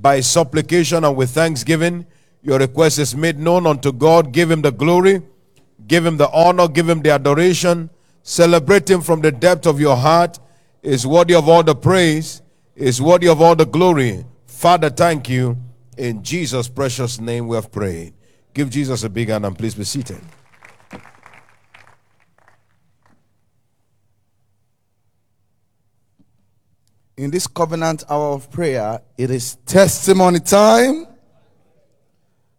by supplication and with thanksgiving. Your request is made known unto God. Give him the glory, give him the honor, give him the adoration. Celebrate him from the depth of your heart. Is worthy of all the praise, is worthy of all the glory. Father, thank you. In Jesus' precious name we have prayed. Give Jesus a big hand and please be seated. In this covenant hour of prayer, it is testimony time.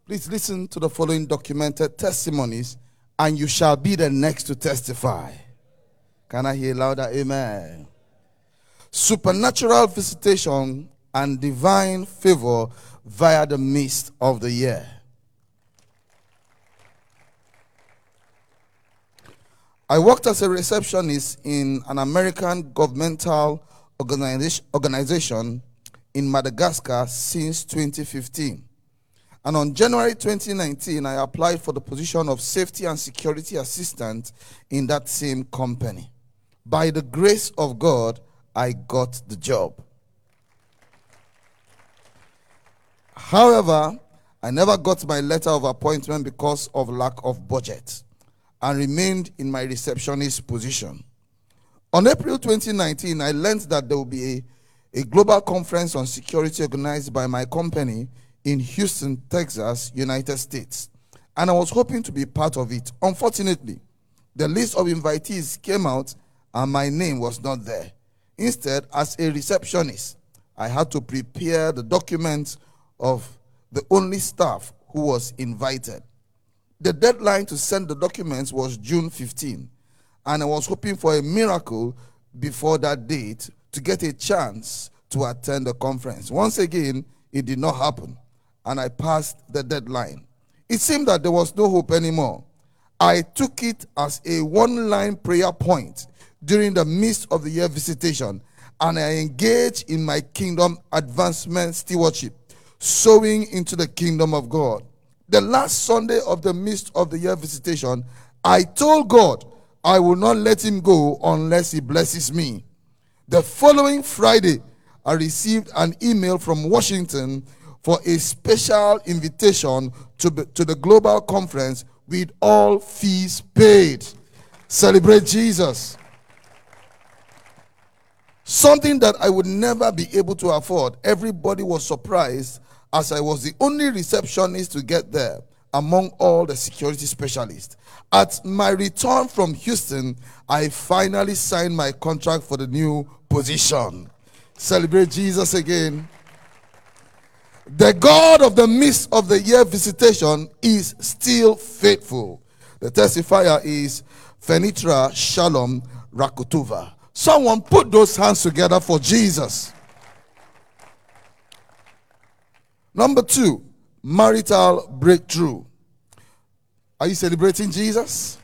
Please listen to the following documented testimonies, and you shall be the next to testify. Can I hear louder? Amen. Supernatural visitation and divine favor via the mist of the year. I worked as a receptionist in an American governmental organization in Madagascar since 2015. And on January 2019, I applied for the position of safety and security assistant in that same company. By the grace of God, I got the job. However, I never got my letter of appointment because of lack of budget and remained in my receptionist position. On April 2019, I learned that there will be a, a global conference on security organized by my company in Houston, Texas, United States. And I was hoping to be part of it. Unfortunately, the list of invitees came out and my name was not there. Instead, as a receptionist, I had to prepare the documents of the only staff who was invited. The deadline to send the documents was June 15 and I was hoping for a miracle before that date to get a chance to attend the conference. Once again, it did not happen, and I passed the deadline. It seemed that there was no hope anymore. I took it as a one line prayer point during the midst of the year visitation, and I engaged in my kingdom advancement stewardship, sowing into the kingdom of God. The last Sunday of the midst of the year visitation, I told God I will not let him go unless he blesses me. The following Friday, I received an email from Washington for a special invitation to, to the global conference with all fees paid. Celebrate Jesus. Something that I would never be able to afford. Everybody was surprised as I was the only receptionist to get there among all the security specialists. At my return from Houston, I finally signed my contract for the new position. Celebrate Jesus again. The God of the midst of the year visitation is still faithful. The testifier is Fenitra Shalom Rakutuva. Someone put those hands together for Jesus. Number two, marital breakthrough. Are you celebrating Jesus?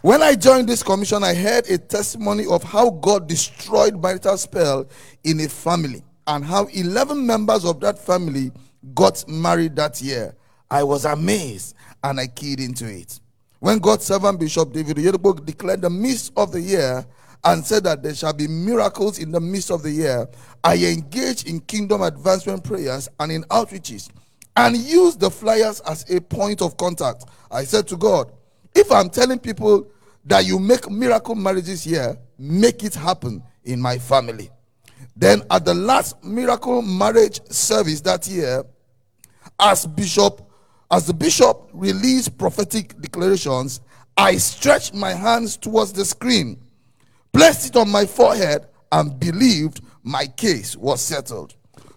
When I joined this commission, I heard a testimony of how God destroyed marital spell in a family and how 11 members of that family got married that year. I was amazed and I keyed into it. When God's servant Bishop David Oyedepo declared the midst of the year and said that there shall be miracles in the midst of the year, I engaged in kingdom advancement prayers and in outreaches and use the flyers as a point of contact. I said to God, if I'm telling people that you make miracle marriages here, make it happen in my family. Then at the last miracle marriage service that year, as bishop, as the bishop released prophetic declarations, I stretched my hands towards the screen placed it on my forehead, and believed my case was settled.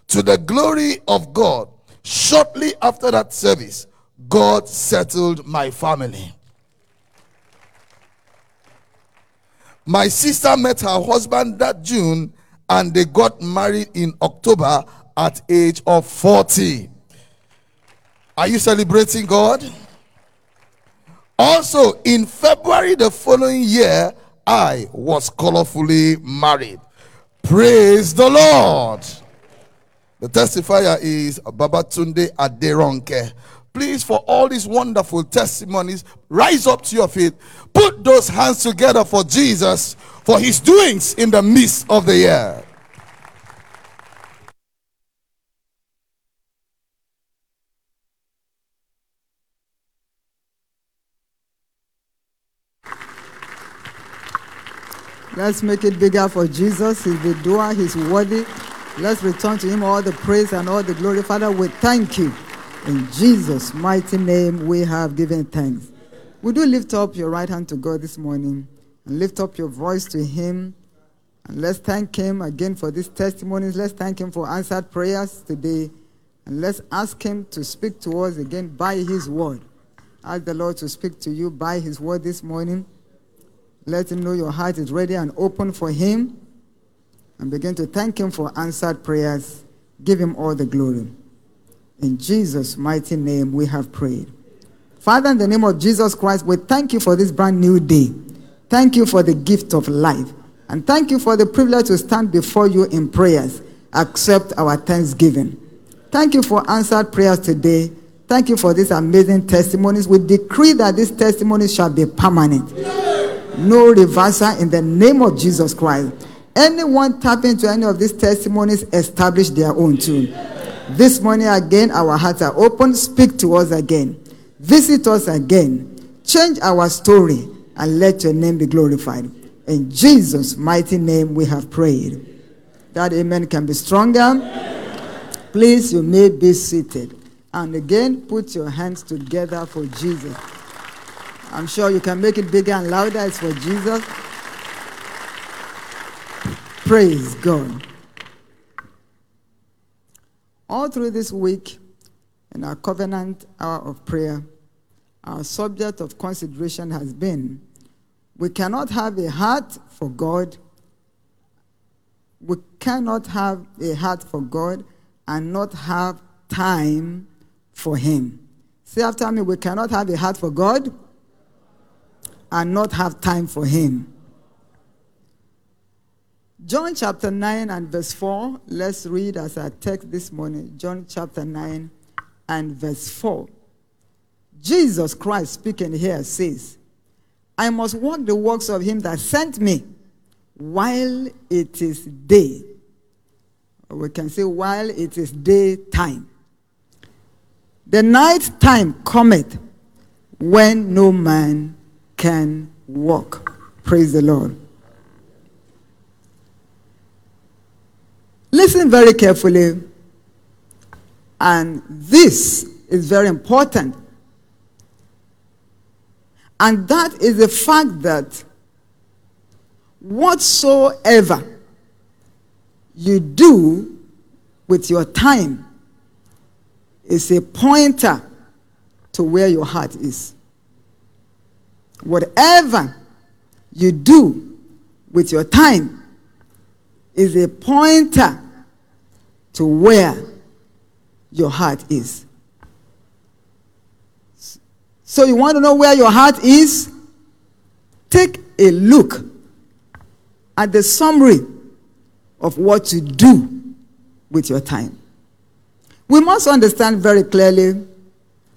To the glory of God, shortly after that service, God settled my family. My sister met her husband that June and they got married in October at age of 40. Are you celebrating God? Also, in February the following year, I was colorfully married. Praise the Lord. The testifier is Babatunde Aderonke. Please, for all these wonderful testimonies, rise up to your feet. Put those hands together for Jesus, for his doings in the midst of the year. Let's make it bigger for Jesus. He's the doer, he's worthy. Let's return to him all the praise and all the glory. Father, we thank you. In Jesus' mighty name, we have given thanks. Would you lift up your right hand to God this morning and lift up your voice to him? And let's thank him again for these testimonies. Let's thank him for answered prayers today. And let's ask him to speak to us again by his word. Ask the Lord to speak to you by his word this morning. Let him know your heart is ready and open for him. And begin to thank him for answered prayers. Give him all the glory. In Jesus' mighty name, we have prayed. Father, in the name of Jesus Christ, we thank you for this brand new day. Thank you for the gift of life. And thank you for the privilege to stand before you in prayers. Accept our thanksgiving. Thank you for answered prayers today. Thank you for these amazing testimonies. We decree that these testimonies shall be permanent. No reversal in the name of Jesus Christ. Anyone tap into any of these testimonies, establish their own tune. This morning again, our hearts are open. Speak to us again. Visit us again. Change our story and let your name be glorified. In Jesus' mighty name, we have prayed. That amen can be stronger. Please, you may be seated. And again, put your hands together for Jesus. I'm sure you can make it bigger and louder. It's for Jesus. Praise God. All through this week, in our covenant hour of prayer, our subject of consideration has been we cannot have a heart for God. We cannot have a heart for God and not have time for Him. Say after me, we cannot have a heart for God and not have time for Him. John chapter 9 and verse 4. Let's read as our text this morning. John chapter 9 and verse 4. Jesus Christ speaking here says, I must walk the works of him that sent me while it is day. We can say, while it is daytime. The night time cometh when no man can walk. Praise the Lord. Listen very carefully. And this is very important. And that is the fact that whatsoever you do with your time is a pointer to where your heart is. Whatever you do with your time is a pointer to where your heart is. So you want to know where your heart is? Take a look at the summary of what you do with your time. We must understand very clearly,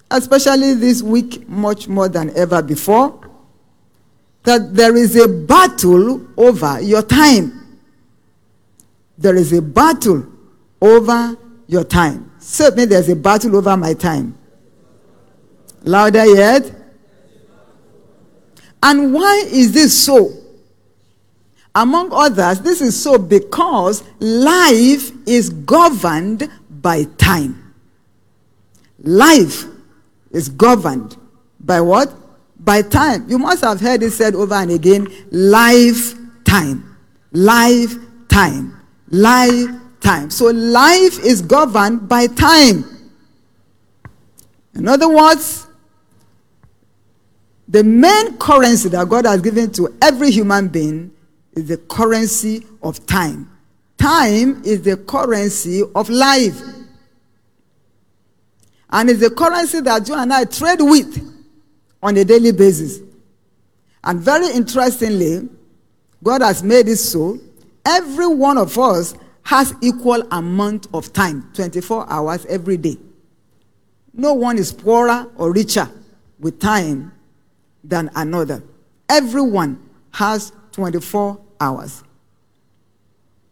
especially this week, much more than ever before, that there is a battle over your time. There is a battle over your time. Certainly, there's a battle over my time. Louder yet. And why is this so? Among others, this is so because life is governed by time. Life is governed by what? By time. You must have heard it said over and again life time. lifetime. Lifetime. Lifetime. So life is governed by time. In other words, the main currency that God has given to every human being is the currency of time. Time is the currency of life. And it's the currency that you and I trade with on a daily basis. And very interestingly, God has made it so every one of us has equal amount of time 24 hours every day no one is poorer or richer with time than another. Everyone has 24 hours.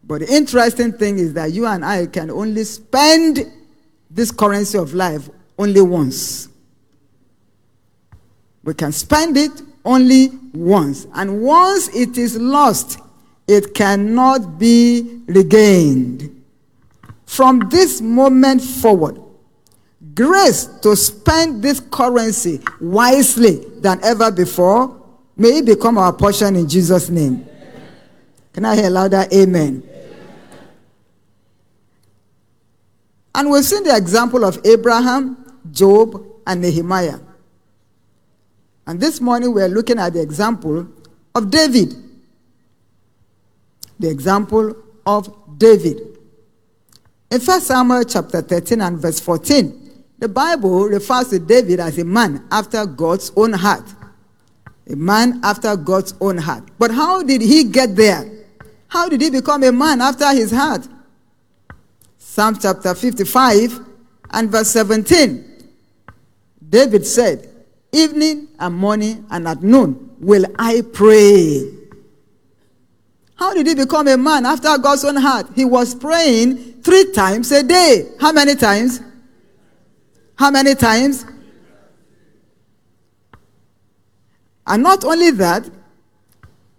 But the interesting thing is that you and I can only spend this currency of life only once. We can spend it only once. And once it is lost, it cannot be regained. From this moment forward, grace to spend this currency wisely than ever before may it become our portion in Jesus' name. Can I hear louder? Amen. And we've seen the example of Abraham, Job, and Nehemiah. And this morning we're looking at the example of David. The example of David. In 1 Samuel chapter 13 and verse 14, the Bible refers to David as a man after God's own heart. A man after God's own heart. But how did he get there? How did he become a man after his heart? Psalm chapter 55 and verse 17. David said, Evening and morning and at noon will I pray. How did he become a man after God's own heart? He was praying three times a day. How many times? How many times? And not only that,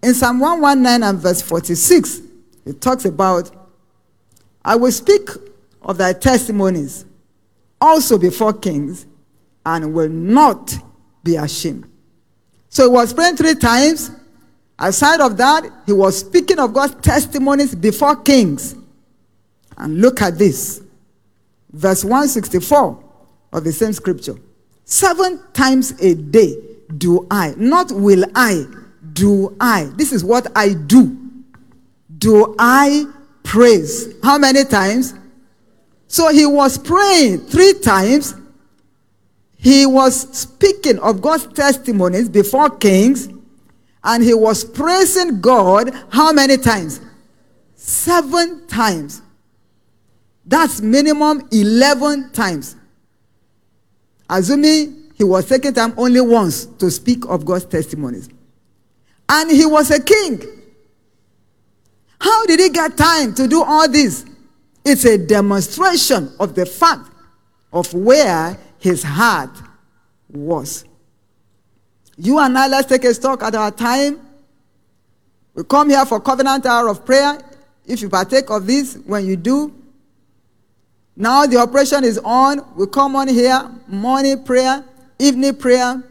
in Psalm 119 and verse 46, it talks about, I will speak of thy testimonies also before kings and will not be ashamed. So he was praying three times. Aside of that, he was speaking of God's testimonies before kings. And look at this. Verse 164 of the same scripture. Seven times a day do I, not will I, do I. This is what I do. Do I praise? How many times? So he was praying three times. He was speaking of God's testimonies before kings. And he was praising God how many times? Seven times. That's minimum 11 times. Assuming he was taking time only once to speak of God's testimonies. And he was a king. How did he get time to do all this? It's a demonstration of the fact of where his heart was. You and I, let's take a stock at our time. We come here for covenant hour of prayer. If you partake of this, when you do, now the operation is on. We come on here, morning prayer, evening prayer,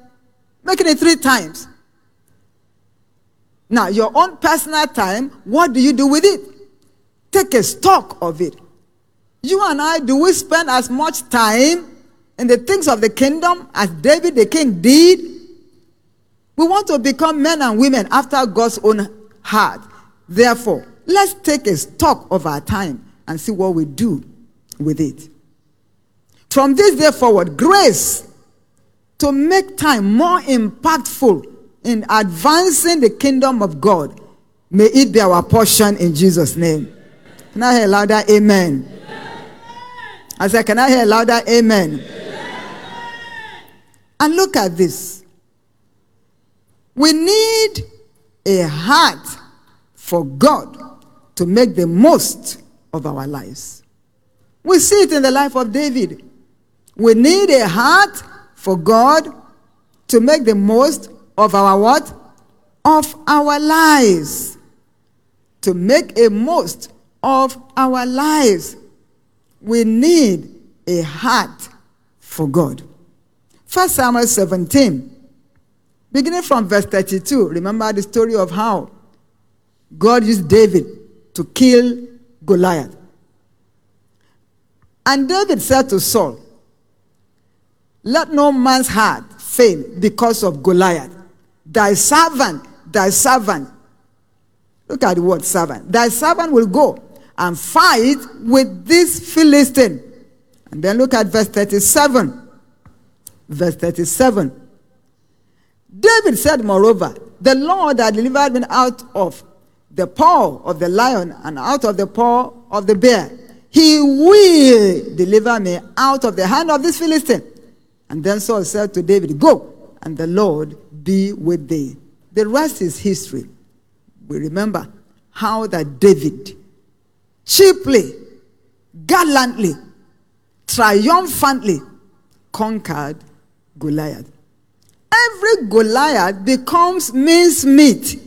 making it three times. Now, your own personal time, what do you do with it? Take a stock of it. You and I, do we spend as much time in the things of the kingdom as David the king did? We want to become men and women after God's own heart. Therefore, let's take a stock of our time and see what we do with it. From this day forward, grace to make time more impactful in advancing the kingdom of God. May it be our portion in Jesus' name. Can I hear louder? Amen. I said, Can I hear louder? Amen. amen. And look at this. We need a heart for God to make the most of our lives. We see it in the life of David. We need a heart for God to make the most of our what? Of our lives. To make a most of our lives. We need a heart for God. First Samuel 17, beginning from verse 32. Remember the story of how God used David to kill Goliath. And David said to Saul, Let no man's heart fail because of Goliath. Thy servant, thy servant. Look at the word servant. Thy servant will go and fight with this Philistine. And then look at verse 37. Verse 37. David said, Moreover, the Lord that delivered me out of the paw of the lion and out of the paw of the bear, he will deliver me out of the hand of this Philistine. And then Saul said to David, Go, and the Lord be with thee. The rest is history. We remember how that David cheaply, gallantly, triumphantly conquered Goliath. Every Goliath becomes mincemeat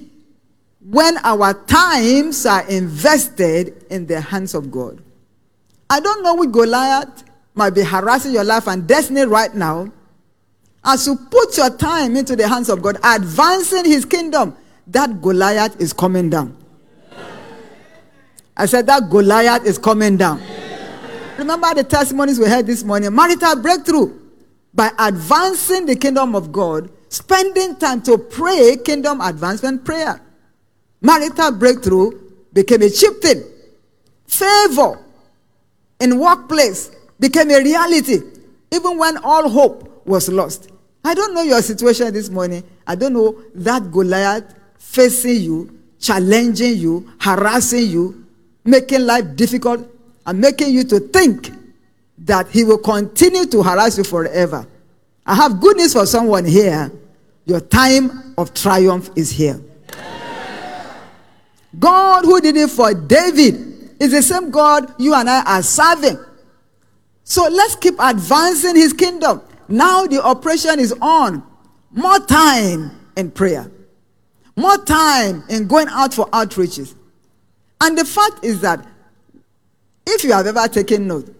when our times are invested in the hands of God. I don't know which Goliath might be harassing your life and destiny right now. As you put your time into the hands of God, advancing his kingdom, that Goliath is coming down. I said that Goliath is coming down. Remember the testimonies we heard this morning marital breakthrough by advancing the kingdom of God, spending time to pray kingdom advancement prayer. Marital breakthrough became a cheap thing. Favor in workplace became a reality, even when all hope was lost. I don't know your situation this morning. I don't know that Goliath facing you, challenging you, harassing you, making life difficult, and making you to think that he will continue to harass you forever. I have good news for someone here. Your time of triumph is here. God who did it for David is the same God you and I are serving. So let's keep advancing his kingdom. Now the operation is on. More time in prayer, more time in going out for outreaches. And the fact is that if you have ever taken note,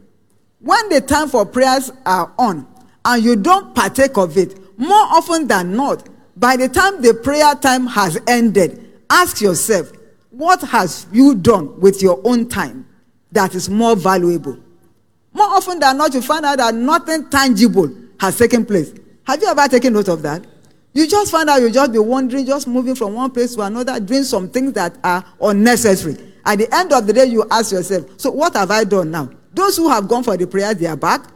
when the time for prayers are on and you don't partake of it, more often than not, by the time the prayer time has ended, ask yourself, what has you done with your own time that is more valuable? More often than not, you find out that nothing tangible has taken place. Have you ever taken note of that? You just find out you just be wandering, just moving from one place to another, doing some things that are unnecessary. At the end of the day, you ask yourself, so what have I done now? Those who have gone for the prayers, they are back,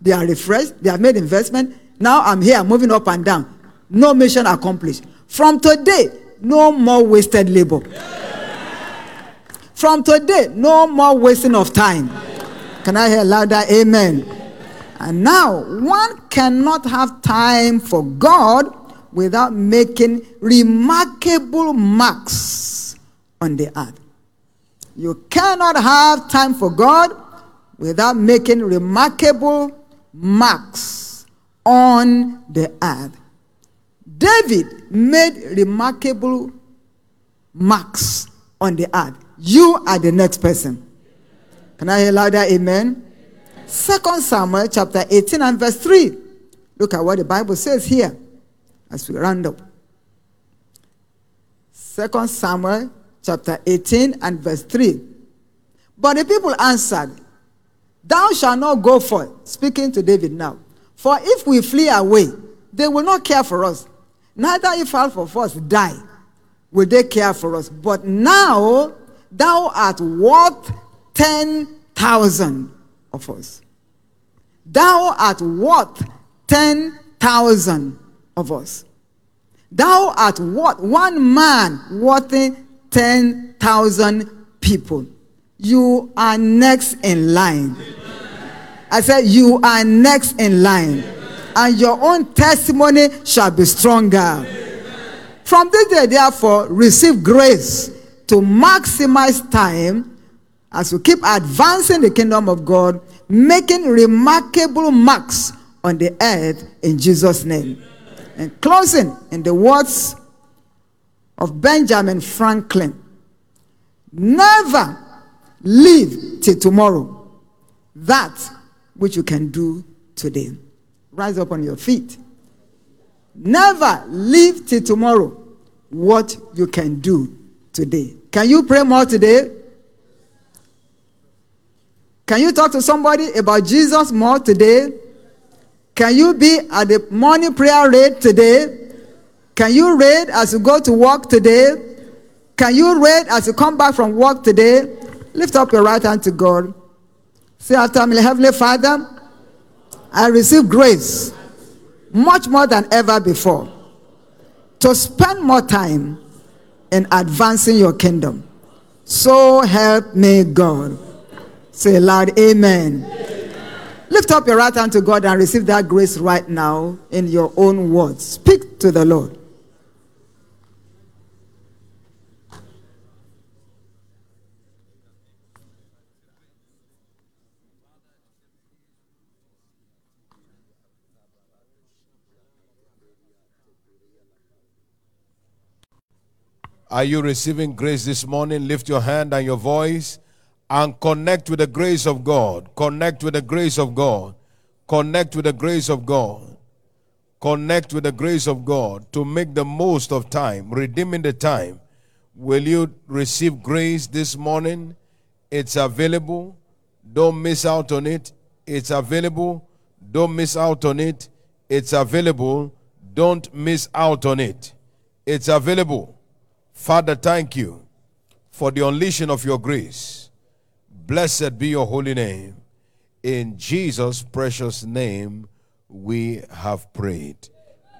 they are refreshed, they have made investment. Now I'm here, moving up and down. No mission accomplished. From today, no more wasted labor. From today, no more wasting of time. Can I hear louder? Amen. And now, one cannot have time for God without making remarkable marks on the earth. You cannot have time for God without making remarkable marks on the earth. David made remarkable marks on the earth. You are the next person. Can I hear louder? Amen. Second Samuel chapter 18 and verse 3. Look at what the Bible says here as we round up. Second Samuel chapter 18 and verse 3. But the people answered, Thou shalt not go forth, speaking to David now. For if we flee away, they will not care for us. Neither if half of us die, will they care for us. But now thou art worth 10,000 of us. Thou art worth 10,000 of us. Thou art what? One man worth 10,000 people. You are next in line. I said, You are next in line. And your own testimony shall be stronger. From this day, therefore, receive grace to maximize time as we keep advancing the kingdom of God, making remarkable marks on the earth in Jesus' name. And closing in the words of Benjamin Franklin never leave till tomorrow that which you can do today. Rise up on your feet. Never leave till tomorrow what you can do today. Can you pray more today? Can you talk to somebody about Jesus more today? Can you be at the morning prayer rate today? Can you read as you go to work today? Can you read as you come back from work today? Lift up your right hand to God. Say after me, Heavenly Father, I receive grace much more than ever before to spend more time in advancing your kingdom. So help me, God. Say loud, Amen. Lift up your right hand to God and receive that grace right now in your own words. Speak to the Lord. Are you receiving grace this morning? Lift your hand and your voice and connect with the grace of God. Connect with the grace of God. Connect with the grace of God. Connect with the grace of God to make the most of time, redeeming the time. Will you receive grace this morning? It's available. Don't miss out on it. It's available. Don't miss out on it. It's available. Don't miss out on it. It's available. Father, thank you for the unleashing of your grace. Blessed be your holy name. In Jesus' precious name, we have prayed.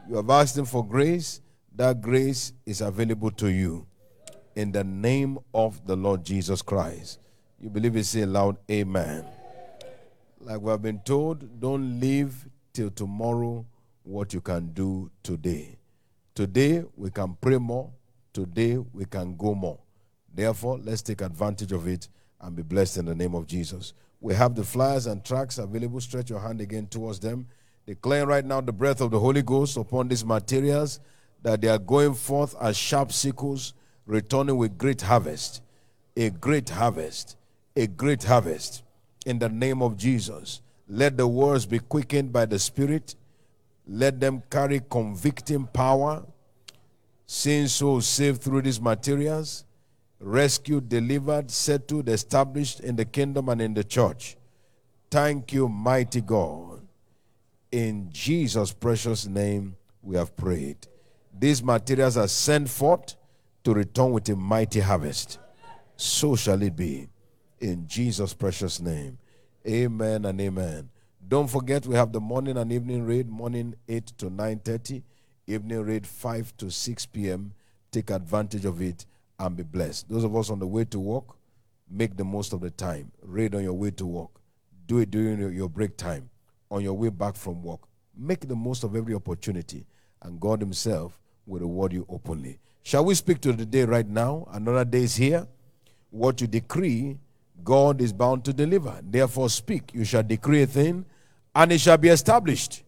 You have asked Him for grace. That grace is available to you. In the name of the Lord Jesus Christ. You believe it? Say loud, Amen. Like we have been told, don't leave till tomorrow what you can do today. Today, we can pray more. Today, we can go more. Therefore, let's take advantage of it and be blessed in the name of Jesus. We have the flyers and tracks available. Stretch your hand again towards them. Declaring right now the breath of the Holy Ghost upon these materials that they are going forth as sharp sickles, returning with great harvest. A great harvest. A great harvest. In the name of Jesus. Let the words be quickened by the Spirit. Let them carry convicting power. Seeing souls saved through these materials rescued, delivered, settled, established in the kingdom and in the church. Thank you, mighty God. In Jesus' precious name, we have prayed. These materials are sent forth to return with a mighty harvest. So shall it be. In Jesus' precious name. Amen and amen. Don't forget we have the morning and evening read, morning 8 to 9:30, evening read 5 to 6 p.m. Take advantage of it and be blessed. Those of us on the way to work, make the most of the time. Read on your way to work. Do it during your, your break time, on your way back from work. Make the most of every opportunity, and God Himself will reward you openly. Shall we speak to the day right now? Another day is here. What you decree, God is bound to deliver. Therefore, speak. You shall decree a thing, and it shall be established.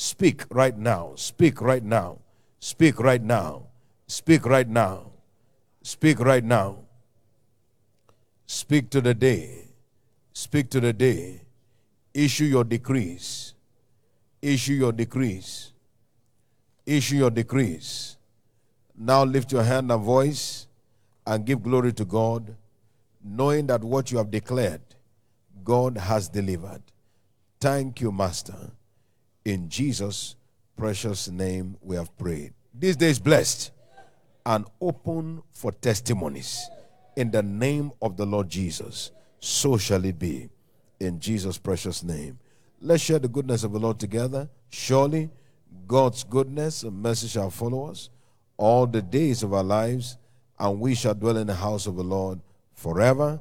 Speak right now. Speak right now. Speak right now. Speak right now. Speak right now. Speak to the day. Speak to the day. Issue your decrees. Issue your decrees. Issue your decrees. Now lift your hand and voice and give glory to God, knowing that what you have declared, God has delivered. Thank you, Master. In Jesus' precious name, we have prayed. This day is blessed and open for testimonies in the name of the Lord Jesus. So shall it be in Jesus' precious name. Let's share the goodness of the Lord together. Surely God's goodness and mercy shall follow us all the days of our lives, and we shall dwell in the house of the Lord forever.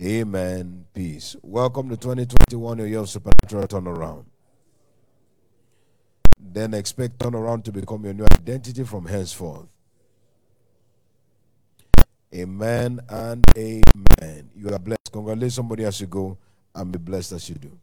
Amen. Peace. Welcome to 2021, your year of supernatural turnaround. Then expect turnaround to become your new identity from henceforth. Amen and amen. You are blessed. Congratulate somebody as you go and be blessed as you do.